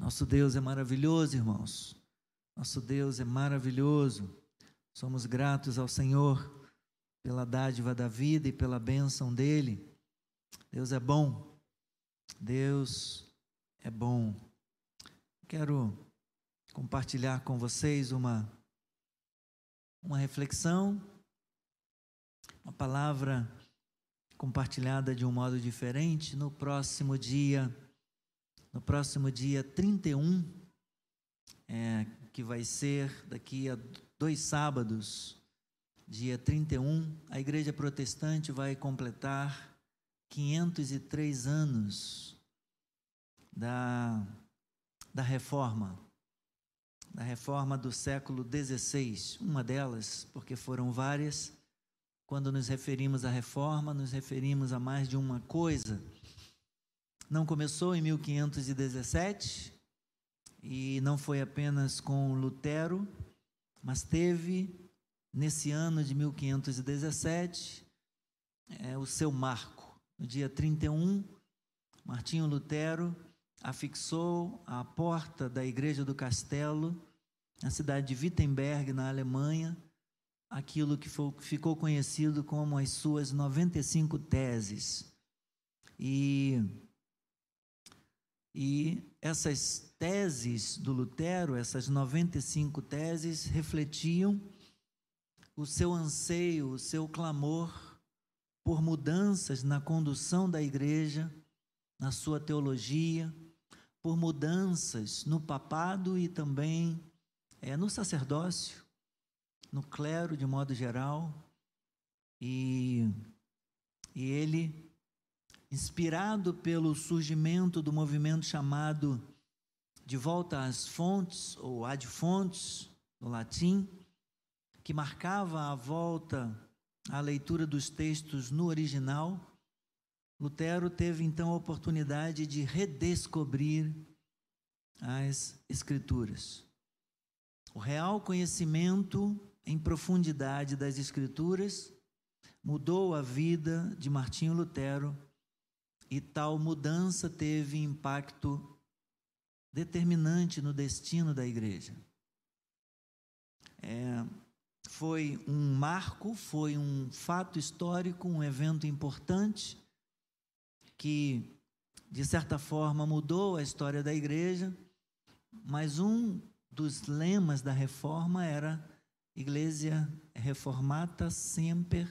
Nosso Deus é maravilhoso, irmãos. Nosso Deus é maravilhoso. Somos gratos ao Senhor pela dádiva da vida e pela bênção dele. Deus é bom. Deus é bom. Quero compartilhar com vocês uma uma reflexão, uma palavra compartilhada de um modo diferente no próximo dia no próximo dia 31, é, que vai ser daqui a dois sábados, dia 31, a Igreja Protestante vai completar 503 anos da, da reforma, da reforma do século XVI. Uma delas, porque foram várias, quando nos referimos à reforma, nos referimos a mais de uma coisa não começou em 1517 e não foi apenas com Lutero, mas teve nesse ano de 1517 é, o seu marco. No dia 31, Martinho Lutero afixou à porta da igreja do castelo, na cidade de Wittenberg, na Alemanha, aquilo que foi, ficou conhecido como as suas 95 teses. E e essas teses do Lutero, essas 95 teses, refletiam o seu anseio, o seu clamor por mudanças na condução da igreja, na sua teologia, por mudanças no papado e também é, no sacerdócio, no clero de modo geral. E, e ele inspirado pelo surgimento do movimento chamado de volta às fontes, ou ad fontes, no latim, que marcava a volta à leitura dos textos no original, Lutero teve então a oportunidade de redescobrir as Escrituras. O real conhecimento em profundidade das Escrituras mudou a vida de Martinho Lutero e tal mudança teve impacto determinante no destino da igreja. É, foi um marco, foi um fato histórico, um evento importante que, de certa forma, mudou a história da igreja, mas um dos lemas da reforma era Igreja reformata sempre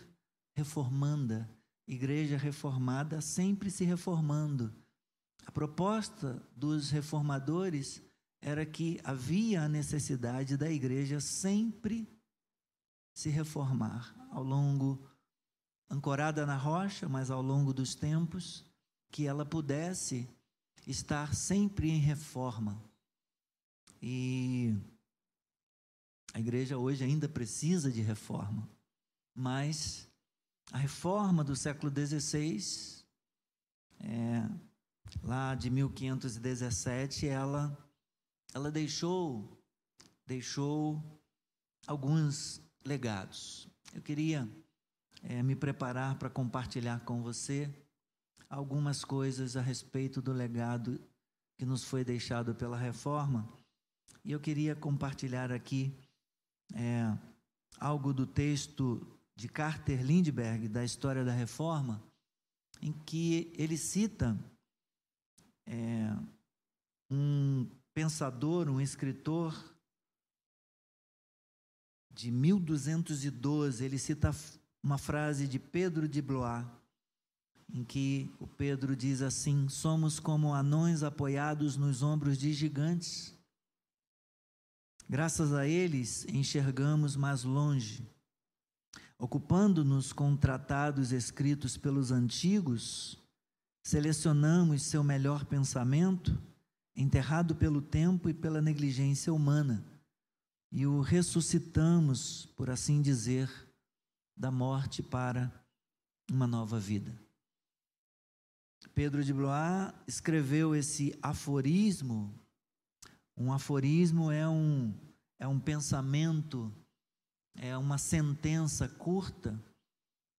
reformanda igreja reformada sempre se reformando. A proposta dos reformadores era que havia a necessidade da igreja sempre se reformar ao longo, ancorada na rocha, mas ao longo dos tempos, que ela pudesse estar sempre em reforma. E a igreja hoje ainda precisa de reforma, mas a reforma do século XVI, é, lá de 1517, ela, ela deixou, deixou alguns legados. Eu queria é, me preparar para compartilhar com você algumas coisas a respeito do legado que nos foi deixado pela reforma. E eu queria compartilhar aqui é, algo do texto de Carter Lindbergh, da História da Reforma, em que ele cita é, um pensador, um escritor de 1212, ele cita uma frase de Pedro de Blois, em que o Pedro diz assim: Somos como anões apoiados nos ombros de gigantes. Graças a eles enxergamos mais longe Ocupando-nos com tratados escritos pelos antigos, selecionamos seu melhor pensamento, enterrado pelo tempo e pela negligência humana, e o ressuscitamos, por assim dizer, da morte para uma nova vida. Pedro de Blois escreveu esse aforismo. Um aforismo é um, é um pensamento é uma sentença curta,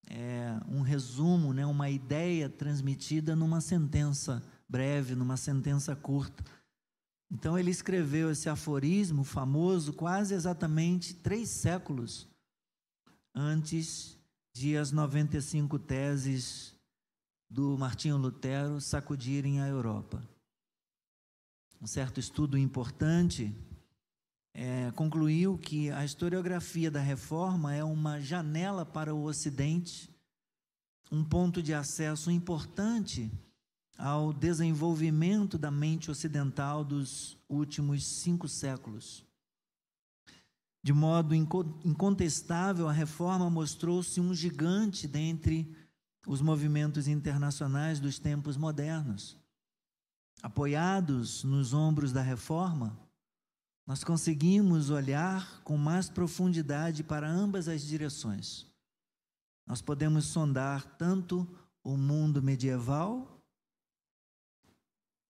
é um resumo, né, uma ideia transmitida numa sentença breve, numa sentença curta. Então ele escreveu esse aforismo famoso quase exatamente três séculos antes de as 95 teses do Martinho Lutero sacudirem a Europa. Um certo estudo importante é, concluiu que a historiografia da reforma é uma janela para o Ocidente, um ponto de acesso importante ao desenvolvimento da mente ocidental dos últimos cinco séculos. De modo incontestável, a reforma mostrou-se um gigante dentre os movimentos internacionais dos tempos modernos. Apoiados nos ombros da reforma, nós conseguimos olhar com mais profundidade para ambas as direções. Nós podemos sondar tanto o mundo medieval,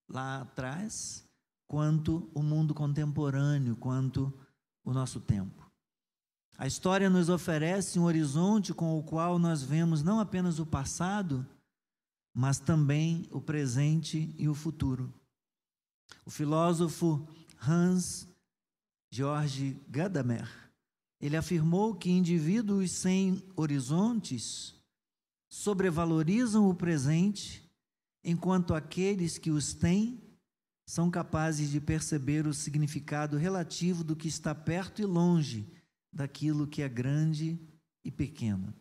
lá atrás, quanto o mundo contemporâneo, quanto o nosso tempo. A história nos oferece um horizonte com o qual nós vemos não apenas o passado, mas também o presente e o futuro. O filósofo Hans George Gadamer, ele afirmou que indivíduos sem horizontes sobrevalorizam o presente, enquanto aqueles que os têm são capazes de perceber o significado relativo do que está perto e longe daquilo que é grande e pequeno.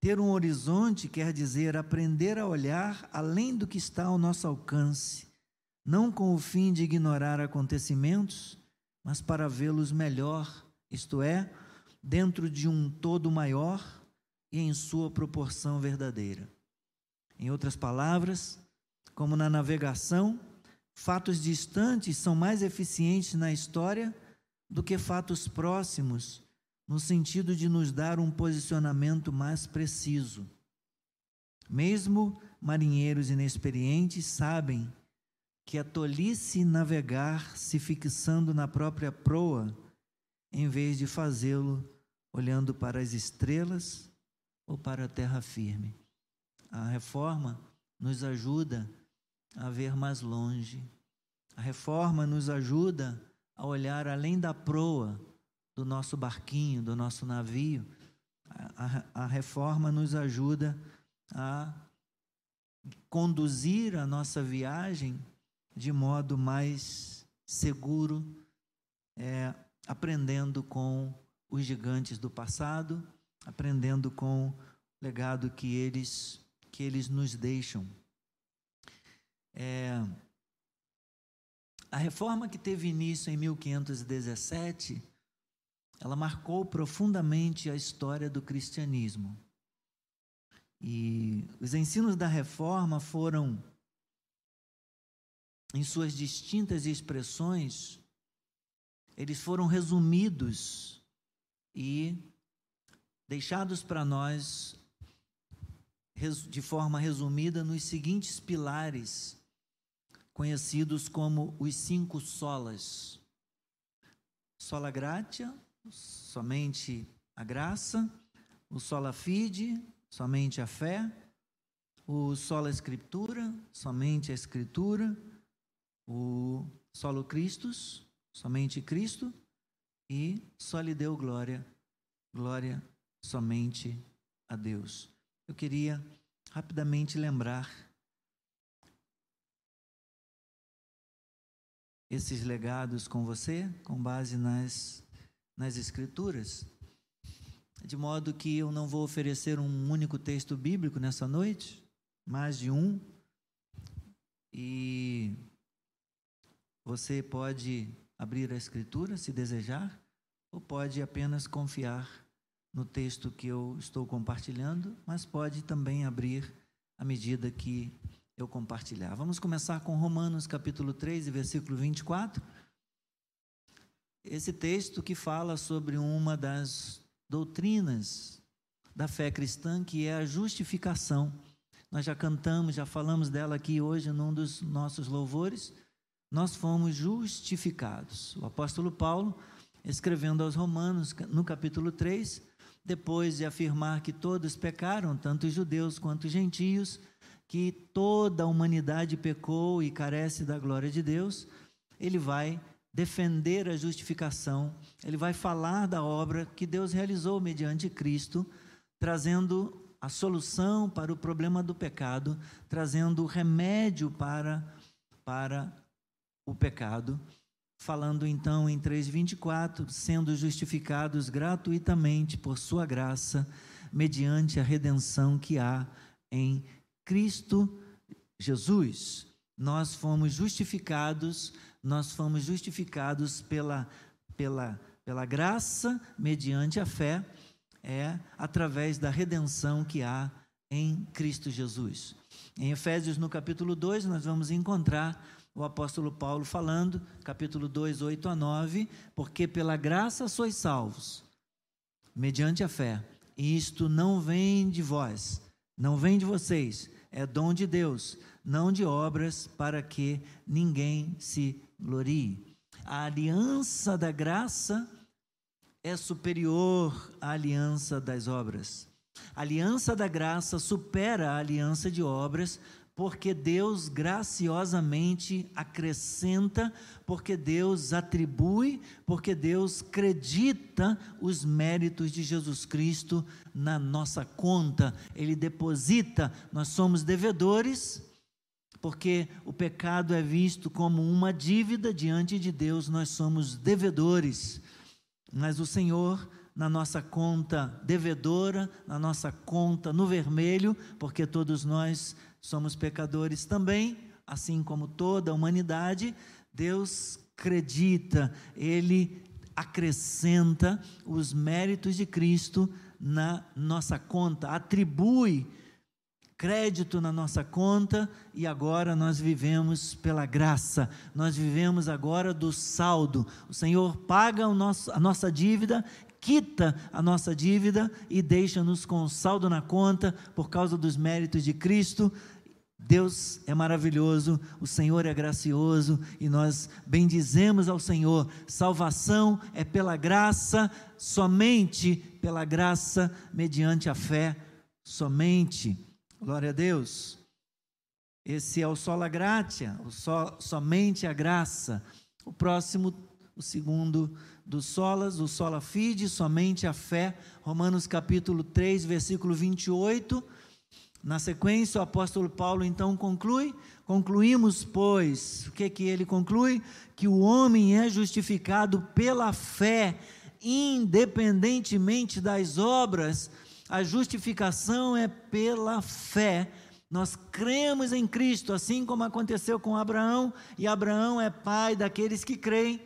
Ter um horizonte quer dizer aprender a olhar além do que está ao nosso alcance, não com o fim de ignorar acontecimentos, mas para vê-los melhor, isto é, dentro de um todo maior e em sua proporção verdadeira. Em outras palavras, como na navegação, Fatos distantes são mais eficientes na história do que fatos próximos, no sentido de nos dar um posicionamento mais preciso. Mesmo marinheiros inexperientes sabem que é tolice navegar se fixando na própria proa, em vez de fazê-lo olhando para as estrelas ou para a terra firme. A reforma nos ajuda a ver mais longe. A reforma nos ajuda a olhar além da proa do nosso barquinho, do nosso navio. A, a, a reforma nos ajuda a conduzir a nossa viagem de modo mais seguro, é, aprendendo com os gigantes do passado, aprendendo com o legado que eles que eles nos deixam. É, a reforma que teve início em 1517, ela marcou profundamente a história do cristianismo. E os ensinos da reforma foram, em suas distintas expressões, eles foram resumidos e deixados para nós de forma resumida nos seguintes pilares conhecidos como os cinco solas. Sola gratia, somente a graça, o sola fide, somente a fé, o sola escritura, somente a escritura, o solo Christus, somente Cristo, e só lhe deu glória, glória somente a Deus. Eu queria rapidamente lembrar esses legados com você, com base nas, nas Escrituras, de modo que eu não vou oferecer um único texto bíblico nessa noite, mais de um, e você pode abrir a Escritura se desejar, ou pode apenas confiar no texto que eu estou compartilhando, mas pode também abrir à medida que eu compartilhar. Vamos começar com Romanos capítulo 3, versículo 24. Esse texto que fala sobre uma das doutrinas da fé cristã, que é a justificação. Nós já cantamos, já falamos dela aqui hoje num dos nossos louvores. Nós fomos justificados. O apóstolo Paulo, escrevendo aos Romanos, no capítulo 3, depois de afirmar que todos pecaram, tanto os judeus quanto os gentios, que toda a humanidade pecou e carece da glória de Deus, ele vai defender a justificação, ele vai falar da obra que Deus realizou mediante Cristo, trazendo a solução para o problema do pecado, trazendo o remédio para, para o pecado. Falando então em 3,24, sendo justificados gratuitamente por Sua graça, mediante a redenção que há em Cristo Jesus. Nós fomos justificados nós fomos justificados pela, pela, pela graça, mediante a fé, é através da redenção que há em Cristo Jesus. Em Efésios, no capítulo 2, nós vamos encontrar o apóstolo Paulo falando, capítulo 2, 8 a 9, porque pela graça sois salvos, mediante a fé, e isto não vem de vós, não vem de vocês, é dom de Deus, não de obras, para que ninguém se glorie. A aliança da graça é superior à aliança das obras. A aliança da graça supera a aliança de obras, porque Deus graciosamente acrescenta, porque Deus atribui, porque Deus acredita os méritos de Jesus Cristo na nossa conta. Ele deposita, nós somos devedores, porque o pecado é visto como uma dívida diante de Deus, nós somos devedores. Mas o Senhor, na nossa conta devedora, na nossa conta no vermelho, porque todos nós somos pecadores também, assim como toda a humanidade, Deus acredita, Ele acrescenta os méritos de Cristo na nossa conta, atribui crédito na nossa conta e agora nós vivemos pela graça, nós vivemos agora do saldo. O Senhor paga nosso, a nossa dívida, quita a nossa dívida e deixa-nos com saldo na conta por causa dos méritos de Cristo. Deus é maravilhoso, o Senhor é gracioso e nós bendizemos ao Senhor. Salvação é pela graça, somente pela graça, mediante a fé, somente. Glória a Deus. Esse é o sola gratia, o so, somente a graça. O próximo, o segundo dos solas, o sola fide, somente a fé. Romanos capítulo 3, versículo 28. Na sequência, o apóstolo Paulo então conclui: Concluímos, pois, o que que ele conclui? Que o homem é justificado pela fé, independentemente das obras a justificação é pela fé. Nós cremos em Cristo, assim como aconteceu com Abraão, e Abraão é pai daqueles que creem.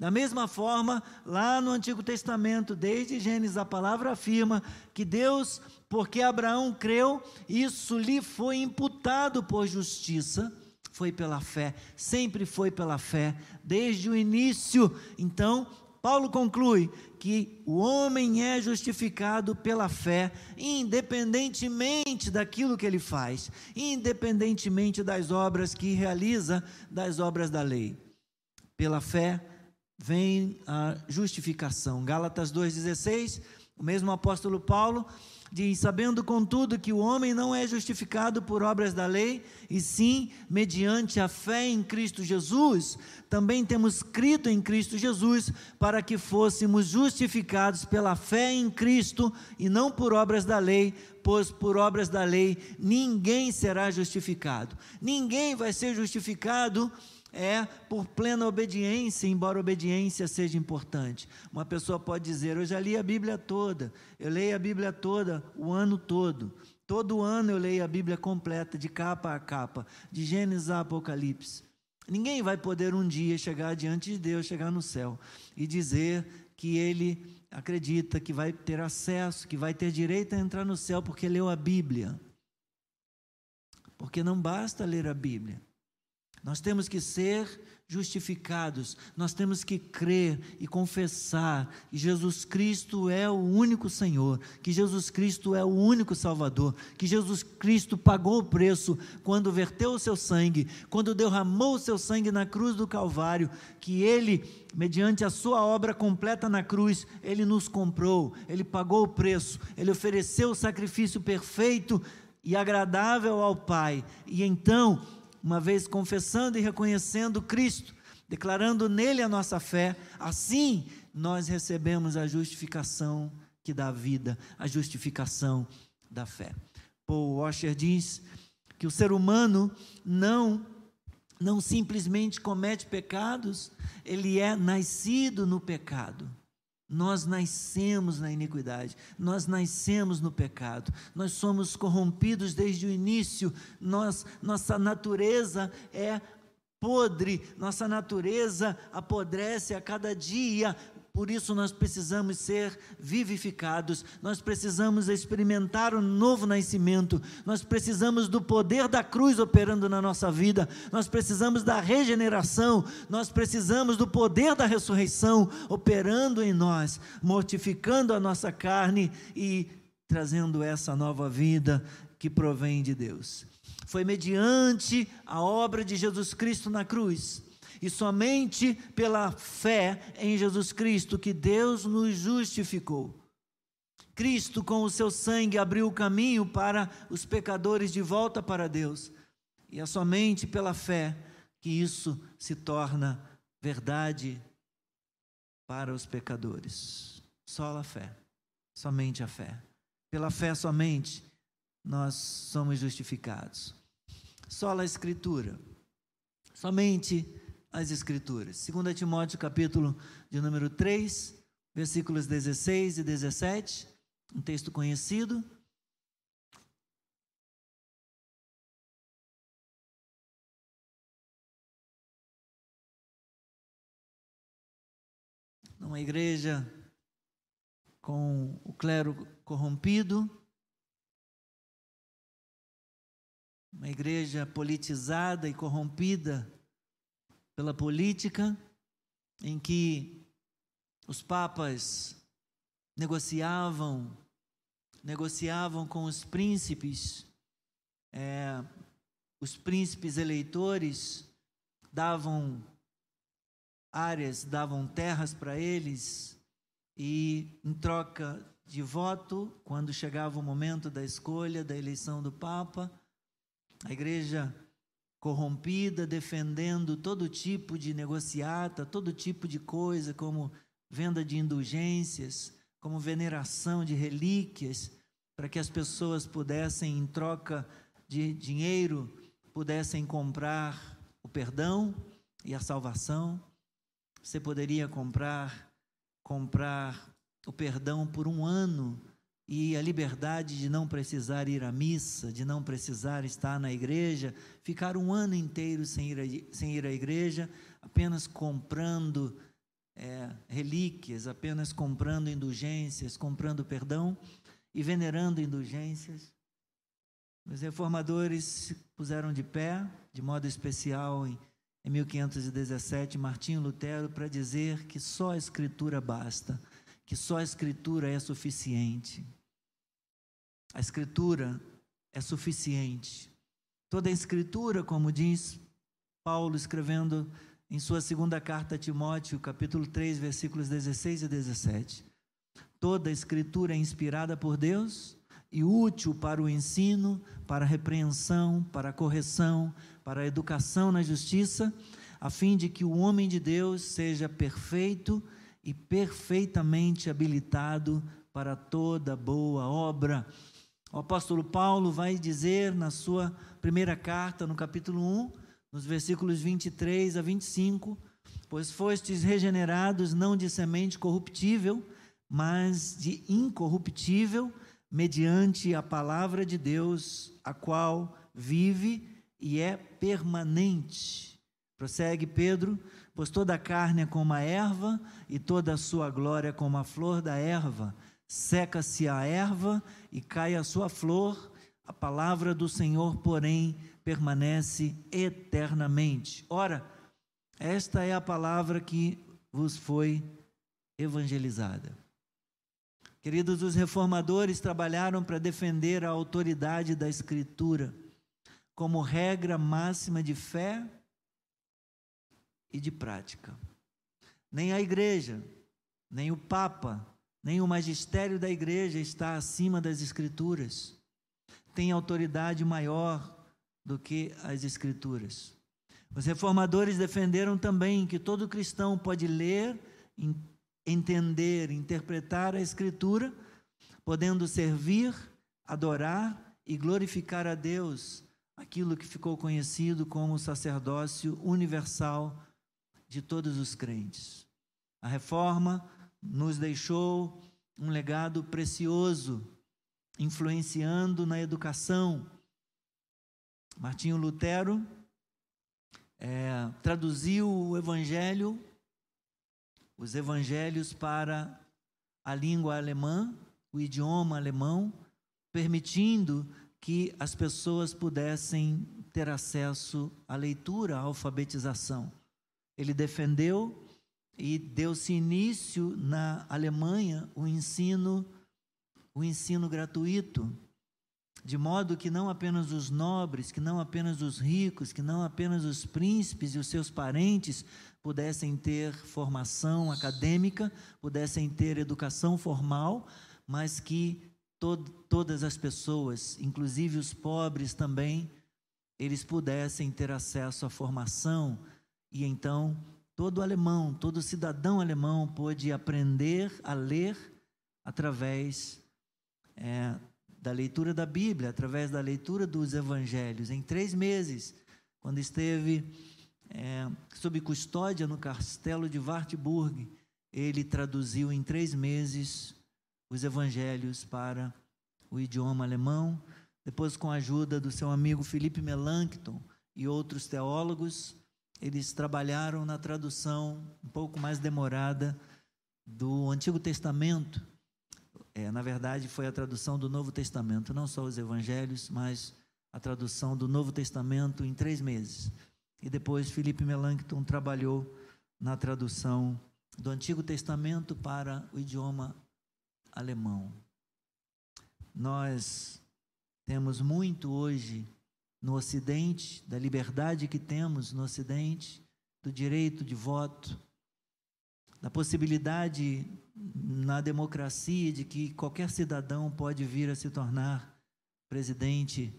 Da mesma forma, lá no Antigo Testamento, desde Gênesis, a palavra afirma que Deus, porque Abraão creu, isso lhe foi imputado por justiça, foi pela fé, sempre foi pela fé, desde o início. Então, Paulo conclui que o homem é justificado pela fé, independentemente daquilo que ele faz, independentemente das obras que realiza, das obras da lei. Pela fé vem a justificação. Gálatas 2,16, o mesmo apóstolo Paulo Diz: Sabendo, contudo, que o homem não é justificado por obras da lei, e sim mediante a fé em Cristo Jesus, também temos crido em Cristo Jesus, para que fôssemos justificados pela fé em Cristo e não por obras da lei, pois por obras da lei ninguém será justificado. Ninguém vai ser justificado é por plena obediência, embora obediência seja importante. Uma pessoa pode dizer: Eu já li a Bíblia toda, eu leio a Bíblia toda o ano todo. Todo ano eu leio a Bíblia completa, de capa a capa, de Gênesis a Apocalipse. Ninguém vai poder um dia chegar diante de Deus, chegar no céu e dizer que ele acredita que vai ter acesso, que vai ter direito a entrar no céu porque leu a Bíblia. Porque não basta ler a Bíblia. Nós temos que ser justificados, nós temos que crer e confessar que Jesus Cristo é o único Senhor, que Jesus Cristo é o único Salvador, que Jesus Cristo pagou o preço quando verteu o seu sangue, quando derramou o seu sangue na cruz do Calvário, que Ele, mediante a sua obra completa na cruz, Ele nos comprou, Ele pagou o preço, Ele ofereceu o sacrifício perfeito e agradável ao Pai, e então uma vez confessando e reconhecendo Cristo, declarando nele a nossa fé, assim nós recebemos a justificação que dá vida, a justificação da fé. Paul Washer diz que o ser humano não não simplesmente comete pecados, ele é nascido no pecado. Nós nascemos na iniquidade, nós nascemos no pecado, nós somos corrompidos desde o início, nós, nossa natureza é podre, nossa natureza apodrece a cada dia, por isso nós precisamos ser vivificados, nós precisamos experimentar o novo nascimento, nós precisamos do poder da cruz operando na nossa vida, nós precisamos da regeneração, nós precisamos do poder da ressurreição operando em nós, mortificando a nossa carne e trazendo essa nova vida que provém de Deus. Foi mediante a obra de Jesus Cristo na cruz e somente pela fé em Jesus Cristo que Deus nos justificou. Cristo, com o seu sangue, abriu o caminho para os pecadores de volta para Deus. E é somente pela fé que isso se torna verdade para os pecadores. Só a fé, somente a fé. Pela fé somente nós somos justificados. Só a Escritura, somente as Escrituras. 2 Timóteo, capítulo de número 3, versículos 16 e 17, um texto conhecido. Numa igreja com o clero corrompido, uma igreja politizada e corrompida, pela política, em que os papas negociavam, negociavam com os príncipes, é, os príncipes eleitores davam áreas, davam terras para eles, e em troca de voto, quando chegava o momento da escolha, da eleição do Papa, a igreja corrompida, defendendo todo tipo de negociata, todo tipo de coisa, como venda de indulgências, como veneração de relíquias, para que as pessoas pudessem, em troca de dinheiro, pudessem comprar o perdão e a salvação. Você poderia comprar comprar o perdão por um ano e a liberdade de não precisar ir à missa, de não precisar estar na igreja, ficar um ano inteiro sem ir, a, sem ir à igreja, apenas comprando é, relíquias, apenas comprando indulgências, comprando perdão e venerando indulgências. Os reformadores se puseram de pé, de modo especial em, em 1517, Martinho Lutero, para dizer que só a Escritura basta, que só a Escritura é suficiente. A Escritura é suficiente. Toda a Escritura, como diz Paulo escrevendo em sua segunda carta a Timóteo, capítulo 3, versículos 16 e 17. Toda a Escritura é inspirada por Deus e útil para o ensino, para a repreensão, para a correção, para a educação na justiça, a fim de que o homem de Deus seja perfeito e perfeitamente habilitado para toda boa obra. O apóstolo Paulo vai dizer na sua primeira carta, no capítulo 1, nos versículos 23 a 25: Pois fostes regenerados não de semente corruptível, mas de incorruptível, mediante a palavra de Deus, a qual vive e é permanente. Prossegue Pedro, pois toda a carne é como a erva, e toda a sua glória é como a flor da erva seca-se a erva e cai a sua flor, a palavra do Senhor, porém, permanece eternamente. Ora, esta é a palavra que vos foi evangelizada. Queridos, os reformadores trabalharam para defender a autoridade da Escritura como regra máxima de fé e de prática. Nem a igreja, nem o Papa, nem o magistério da igreja está acima das Escrituras, tem autoridade maior do que as Escrituras. Os reformadores defenderam também que todo cristão pode ler, entender, interpretar a Escritura, podendo servir, adorar e glorificar a Deus, aquilo que ficou conhecido como o sacerdócio universal de todos os crentes. A reforma nos deixou um legado precioso, influenciando na educação. Martinho Lutero é, traduziu o Evangelho, os Evangelhos para a língua alemã, o idioma alemão, permitindo que as pessoas pudessem ter acesso à leitura, à alfabetização. Ele defendeu e deu-se início na Alemanha o ensino o ensino gratuito, de modo que não apenas os nobres, que não apenas os ricos, que não apenas os príncipes e os seus parentes pudessem ter formação acadêmica, pudessem ter educação formal, mas que todas as pessoas, inclusive os pobres também, eles pudessem ter acesso à formação e então todo alemão, todo cidadão alemão pôde aprender a ler através é, da leitura da Bíblia, através da leitura dos evangelhos. Em três meses, quando esteve é, sob custódia no castelo de Wartburg, ele traduziu em três meses os evangelhos para o idioma alemão. Depois, com a ajuda do seu amigo Felipe Melanchthon e outros teólogos, eles trabalharam na tradução um pouco mais demorada do Antigo Testamento. É, na verdade, foi a tradução do Novo Testamento, não só os evangelhos, mas a tradução do Novo Testamento em três meses. E depois Felipe Melanchthon trabalhou na tradução do Antigo Testamento para o idioma alemão. Nós temos muito hoje no Ocidente, da liberdade que temos no Ocidente, do direito de voto, da possibilidade na democracia de que qualquer cidadão pode vir a se tornar presidente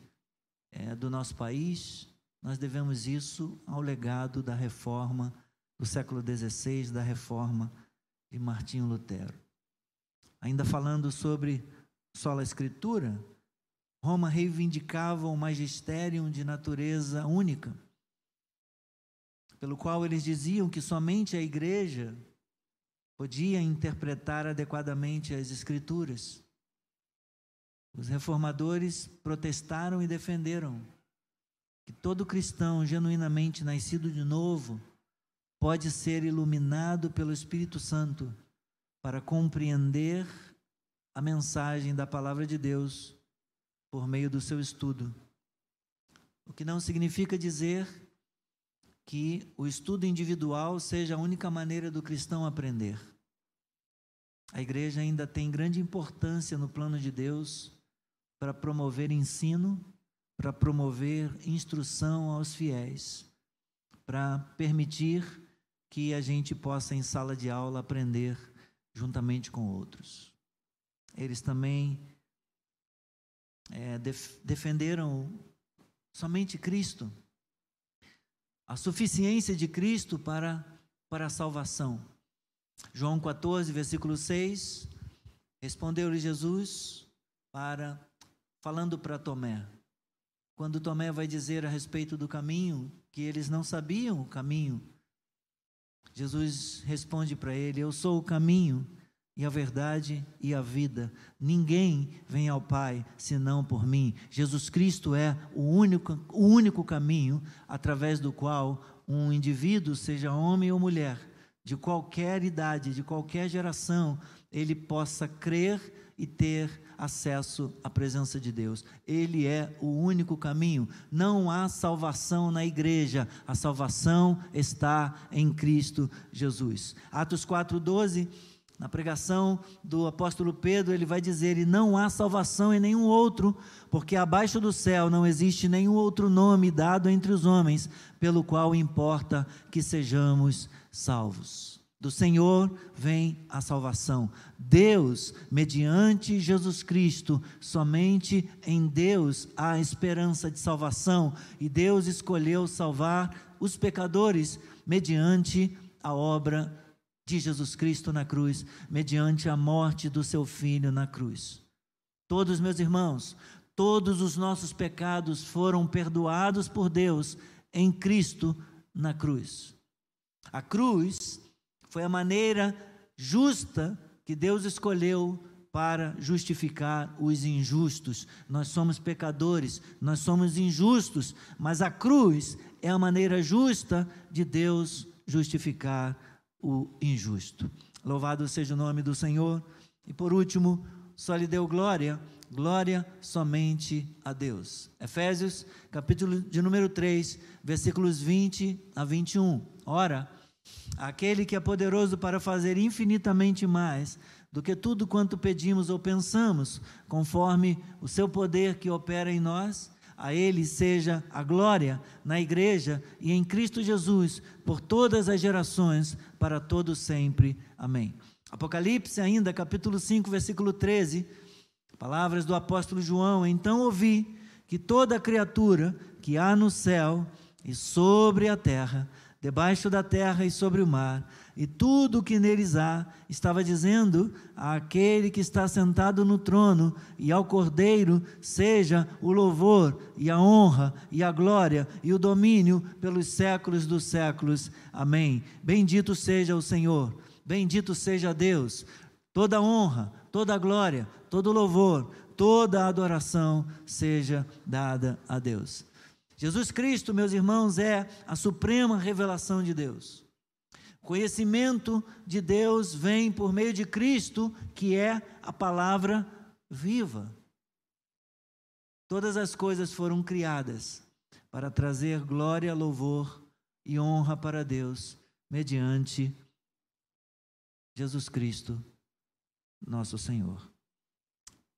é, do nosso país, nós devemos isso ao legado da reforma do século XVI, da reforma de Martinho Lutero. Ainda falando sobre sola escritura, Roma reivindicava o magistério de natureza única, pelo qual eles diziam que somente a igreja podia interpretar adequadamente as escrituras. Os reformadores protestaram e defenderam que todo cristão genuinamente nascido de novo pode ser iluminado pelo Espírito Santo para compreender a mensagem da palavra de Deus por meio do seu estudo. O que não significa dizer que o estudo individual seja a única maneira do cristão aprender. A igreja ainda tem grande importância no plano de Deus para promover ensino, para promover instrução aos fiéis, para permitir que a gente possa, em sala de aula, aprender juntamente com outros. Eles também é, def defenderam somente Cristo, a suficiência de Cristo para, para a salvação. João 14, versículo 6, respondeu-lhe Jesus para falando para Tomé. Quando Tomé vai dizer a respeito do caminho, que eles não sabiam o caminho, Jesus responde para ele: Eu sou o caminho e a verdade e a vida. Ninguém vem ao Pai senão por mim. Jesus Cristo é o único, o único caminho através do qual um indivíduo, seja homem ou mulher, de qualquer idade, de qualquer geração, ele possa crer e ter acesso à presença de Deus. Ele é o único caminho. Não há salvação na igreja. A salvação está em Cristo Jesus. Atos 4:12 na pregação do apóstolo Pedro, ele vai dizer: E não há salvação em nenhum outro, porque abaixo do céu não existe nenhum outro nome dado entre os homens, pelo qual importa que sejamos salvos. Do Senhor vem a salvação. Deus, mediante Jesus Cristo, somente em Deus há esperança de salvação, e Deus escolheu salvar os pecadores mediante a obra de Jesus Cristo na cruz, mediante a morte do seu filho na cruz. Todos, meus irmãos, todos os nossos pecados foram perdoados por Deus em Cristo na cruz. A cruz foi a maneira justa que Deus escolheu para justificar os injustos. Nós somos pecadores, nós somos injustos, mas a cruz é a maneira justa de Deus justificar o injusto. Louvado seja o nome do Senhor. E por último, só lhe deu glória, glória somente a Deus. Efésios, capítulo de número 3, versículos 20 a 21. Ora, aquele que é poderoso para fazer infinitamente mais do que tudo quanto pedimos ou pensamos, conforme o seu poder que opera em nós, a Ele seja a glória na Igreja e em Cristo Jesus, por todas as gerações, para todos sempre. Amém. Apocalipse, ainda, capítulo 5, versículo 13, palavras do apóstolo João: Então ouvi que toda criatura que há no céu e sobre a terra, debaixo da terra e sobre o mar, e tudo o que neles há, estava dizendo àquele que está sentado no trono e ao Cordeiro, seja o louvor e a honra e a glória e o domínio pelos séculos dos séculos. Amém. Bendito seja o Senhor, bendito seja Deus. Toda honra, toda glória, todo louvor, toda adoração seja dada a Deus. Jesus Cristo, meus irmãos, é a suprema revelação de Deus. Conhecimento de Deus vem por meio de Cristo, que é a palavra viva. Todas as coisas foram criadas para trazer glória, louvor e honra para Deus, mediante Jesus Cristo, nosso Senhor.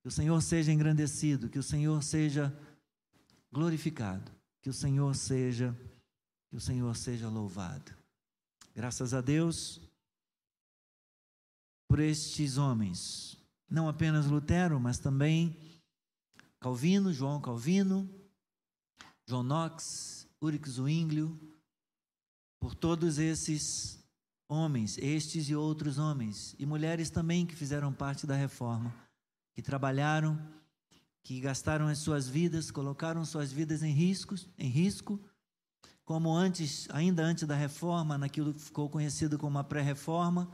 Que o Senhor seja engrandecido, que o Senhor seja glorificado, que o Senhor seja, que o Senhor seja louvado. Graças a Deus por estes homens, não apenas Lutero, mas também Calvino, João Calvino, João Knox, Ulrich Zwinglio, por todos esses homens, estes e outros homens, e mulheres também que fizeram parte da reforma, que trabalharam, que gastaram as suas vidas, colocaram suas vidas em riscos, em risco, como antes, ainda antes da reforma, naquilo que ficou conhecido como a pré-reforma,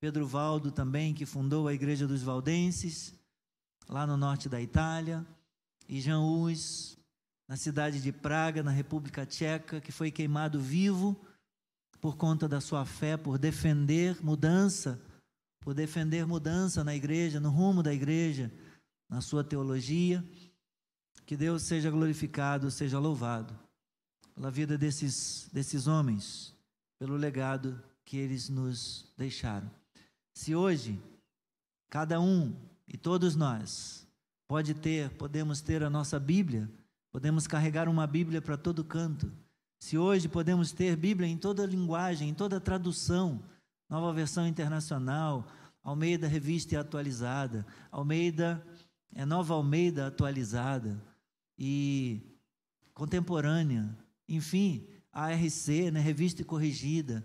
Pedro Valdo também, que fundou a Igreja dos Valdenses, lá no norte da Itália, e Jean Hus, na cidade de Praga, na República Tcheca, que foi queimado vivo por conta da sua fé, por defender mudança, por defender mudança na igreja, no rumo da igreja, na sua teologia. Que Deus seja glorificado, seja louvado pela vida desses, desses homens, pelo legado que eles nos deixaram. Se hoje, cada um e todos nós, pode ter, podemos ter a nossa Bíblia, podemos carregar uma Bíblia para todo canto. Se hoje podemos ter Bíblia em toda linguagem, em toda tradução, nova versão internacional, Almeida Revista e Atualizada, Almeida, é Nova Almeida Atualizada e contemporânea, enfim, a RC, né, revista e corrigida,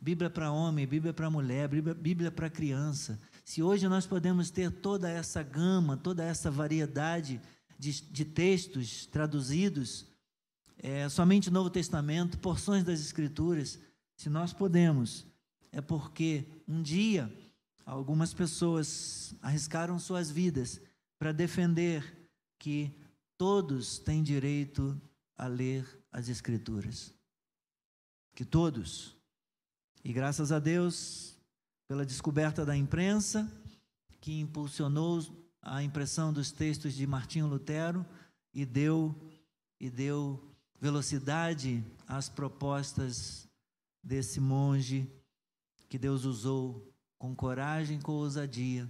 Bíblia para homem, Bíblia para mulher, Bíblia, para criança. Se hoje nós podemos ter toda essa gama, toda essa variedade de, de textos traduzidos, é, somente Novo Testamento, porções das Escrituras, se nós podemos, é porque um dia algumas pessoas arriscaram suas vidas para defender que todos têm direito a ler as Escrituras. Que todos, e graças a Deus pela descoberta da imprensa, que impulsionou a impressão dos textos de Martinho Lutero e deu, e deu velocidade às propostas desse monge que Deus usou com coragem, com ousadia,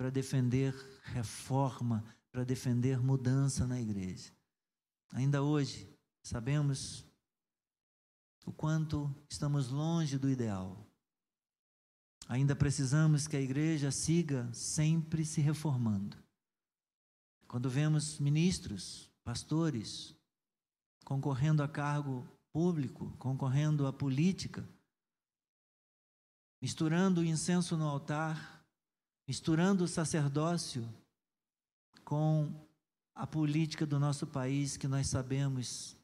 para defender reforma, para defender mudança na igreja. Ainda hoje, Sabemos o quanto estamos longe do ideal. Ainda precisamos que a igreja siga sempre se reformando. Quando vemos ministros, pastores, concorrendo a cargo público, concorrendo à política, misturando o incenso no altar, misturando o sacerdócio com a política do nosso país, que nós sabemos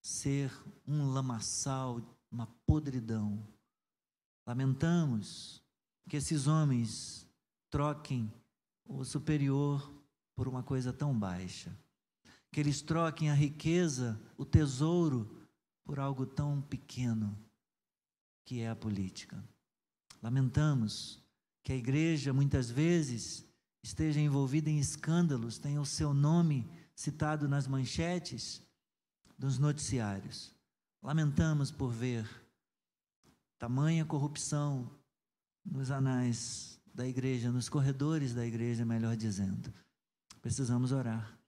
ser um lamaçal, uma podridão. Lamentamos que esses homens troquem o superior por uma coisa tão baixa. Que eles troquem a riqueza, o tesouro, por algo tão pequeno que é a política. Lamentamos que a igreja muitas vezes esteja envolvida em escândalos, tenha o seu nome citado nas manchetes dos noticiários. Lamentamos por ver tamanha corrupção nos anais da igreja, nos corredores da igreja, melhor dizendo. Precisamos orar.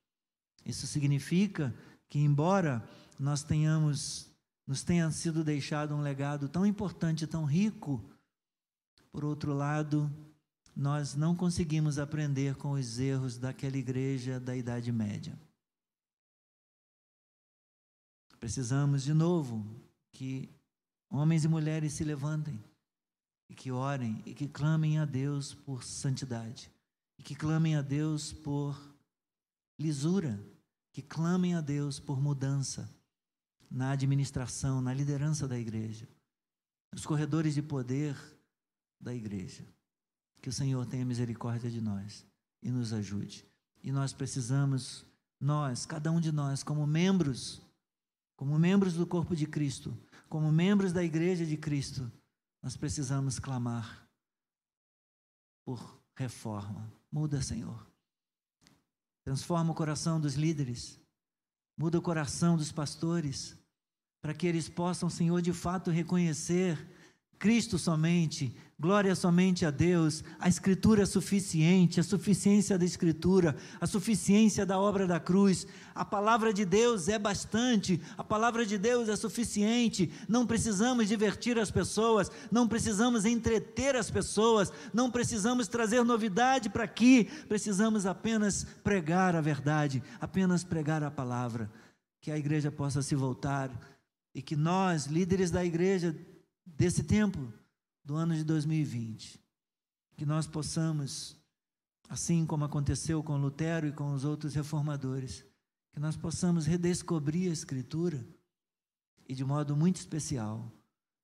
Isso significa que, embora nós tenhamos, nos tenha sido deixado um legado tão importante, tão rico, por outro lado, nós não conseguimos aprender com os erros daquela igreja da Idade Média. Precisamos, de novo, que homens e mulheres se levantem e que orem e que clamem a Deus por santidade e que clamem a Deus por lisura, que clamem a Deus por mudança na administração, na liderança da igreja, nos corredores de poder da igreja. Que o Senhor tenha misericórdia de nós e nos ajude. E nós precisamos, nós, cada um de nós, como membros, como membros do corpo de Cristo, como membros da igreja de Cristo, nós precisamos clamar por reforma. Muda, Senhor. Transforma o coração dos líderes. Muda o coração dos pastores. Para que eles possam, Senhor, de fato reconhecer Cristo somente, glória somente a Deus, a Escritura é suficiente, a suficiência da Escritura, a suficiência da obra da cruz, a palavra de Deus é bastante, a palavra de Deus é suficiente, não precisamos divertir as pessoas, não precisamos entreter as pessoas, não precisamos trazer novidade para aqui, precisamos apenas pregar a verdade, apenas pregar a palavra, que a igreja possa se voltar e que nós, líderes da igreja, desse tempo do ano de 2020. Que nós possamos, assim como aconteceu com Lutero e com os outros reformadores, que nós possamos redescobrir a Escritura e, de modo muito especial,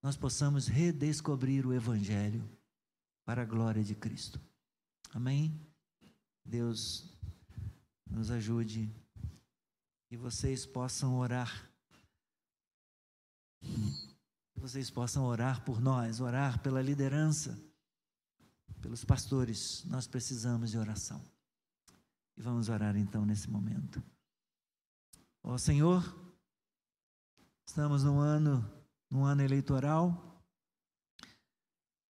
nós possamos redescobrir o Evangelho para a glória de Cristo. Amém? Deus nos ajude e vocês possam orar vocês possam orar por nós, orar pela liderança, pelos pastores. Nós precisamos de oração. E vamos orar então nesse momento. Ó Senhor, estamos num ano, num ano eleitoral.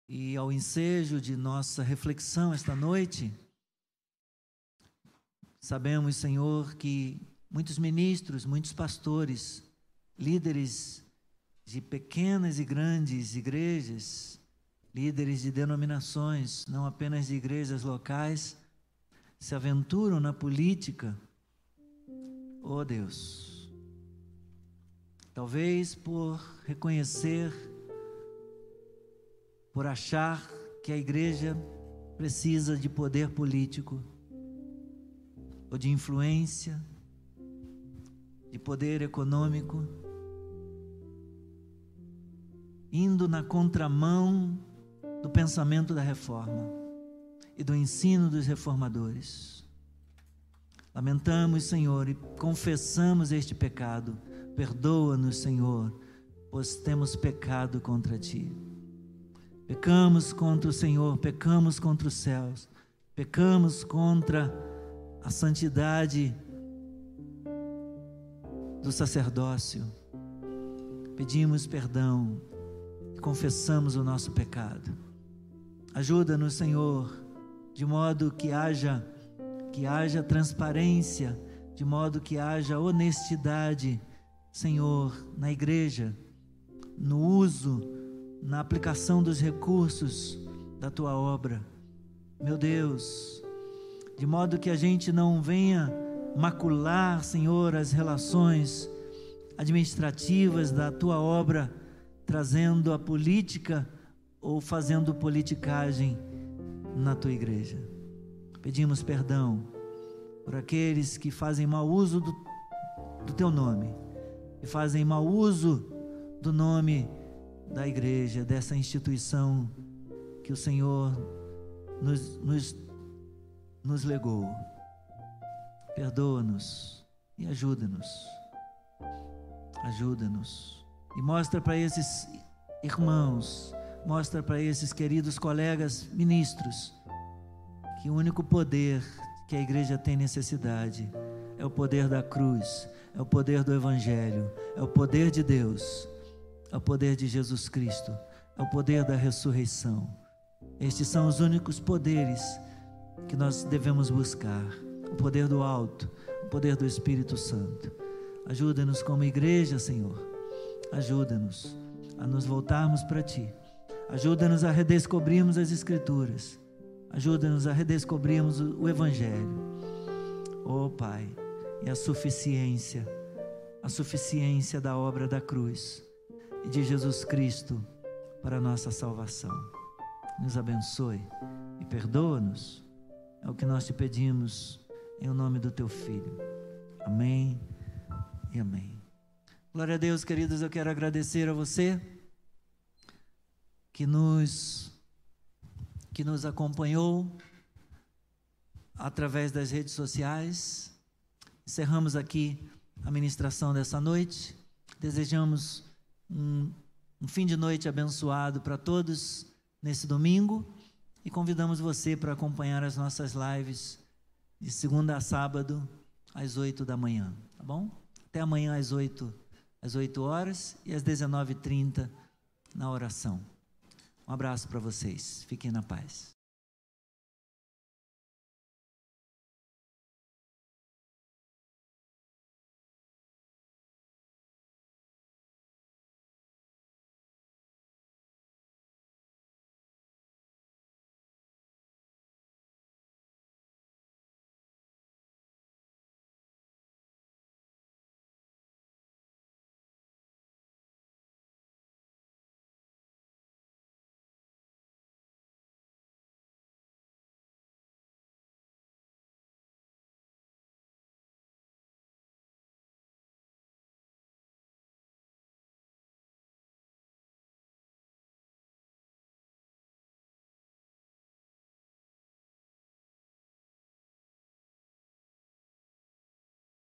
E ao ensejo de nossa reflexão esta noite, sabemos, Senhor, que muitos ministros, muitos pastores, líderes de pequenas e grandes igrejas, líderes de denominações, não apenas de igrejas locais, se aventuram na política. Oh Deus, talvez por reconhecer, por achar que a igreja precisa de poder político, ou de influência, de poder econômico, indo na contramão do pensamento da reforma e do ensino dos reformadores. Lamentamos, Senhor, e confessamos este pecado. Perdoa-nos, Senhor, pois temos pecado contra ti. Pecamos contra o Senhor, pecamos contra os céus, pecamos contra a santidade do sacerdócio. Pedimos perdão confessamos o nosso pecado. Ajuda-nos, Senhor, de modo que haja que haja transparência, de modo que haja honestidade, Senhor, na igreja, no uso, na aplicação dos recursos da tua obra. Meu Deus, de modo que a gente não venha macular, Senhor, as relações, administrativas da tua obra, trazendo a política ou fazendo politicagem na tua igreja. Pedimos perdão por aqueles que fazem mau uso do, do teu nome, que fazem mau uso do nome da igreja, dessa instituição que o Senhor nos, nos, nos legou. Perdoa-nos e ajuda-nos. Ajuda-nos. E mostra para esses irmãos, mostra para esses queridos colegas ministros, que o único poder que a igreja tem necessidade é o poder da cruz, é o poder do Evangelho, é o poder de Deus, é o poder de Jesus Cristo, é o poder da ressurreição. Estes são os únicos poderes que nós devemos buscar: o poder do alto, o poder do Espírito Santo. Ajuda-nos como igreja, Senhor. Ajuda-nos a nos voltarmos para Ti. Ajuda-nos a redescobrirmos as Escrituras. Ajuda-nos a redescobrirmos o Evangelho. Oh Pai, e a suficiência, a suficiência da obra da cruz e de Jesus Cristo para a nossa salvação. Nos abençoe e perdoa-nos. É o que nós te pedimos em nome do teu filho. Amém e amém. Glória a Deus, queridos, eu quero agradecer a você que nos que nos acompanhou através das redes sociais. Encerramos aqui a ministração dessa noite. Desejamos um, um fim de noite abençoado para todos nesse domingo e convidamos você para acompanhar as nossas lives de segunda a sábado às oito da manhã, tá bom? Até amanhã às oito às 8 horas e às 19h30 na oração. Um abraço para vocês. Fiquem na paz.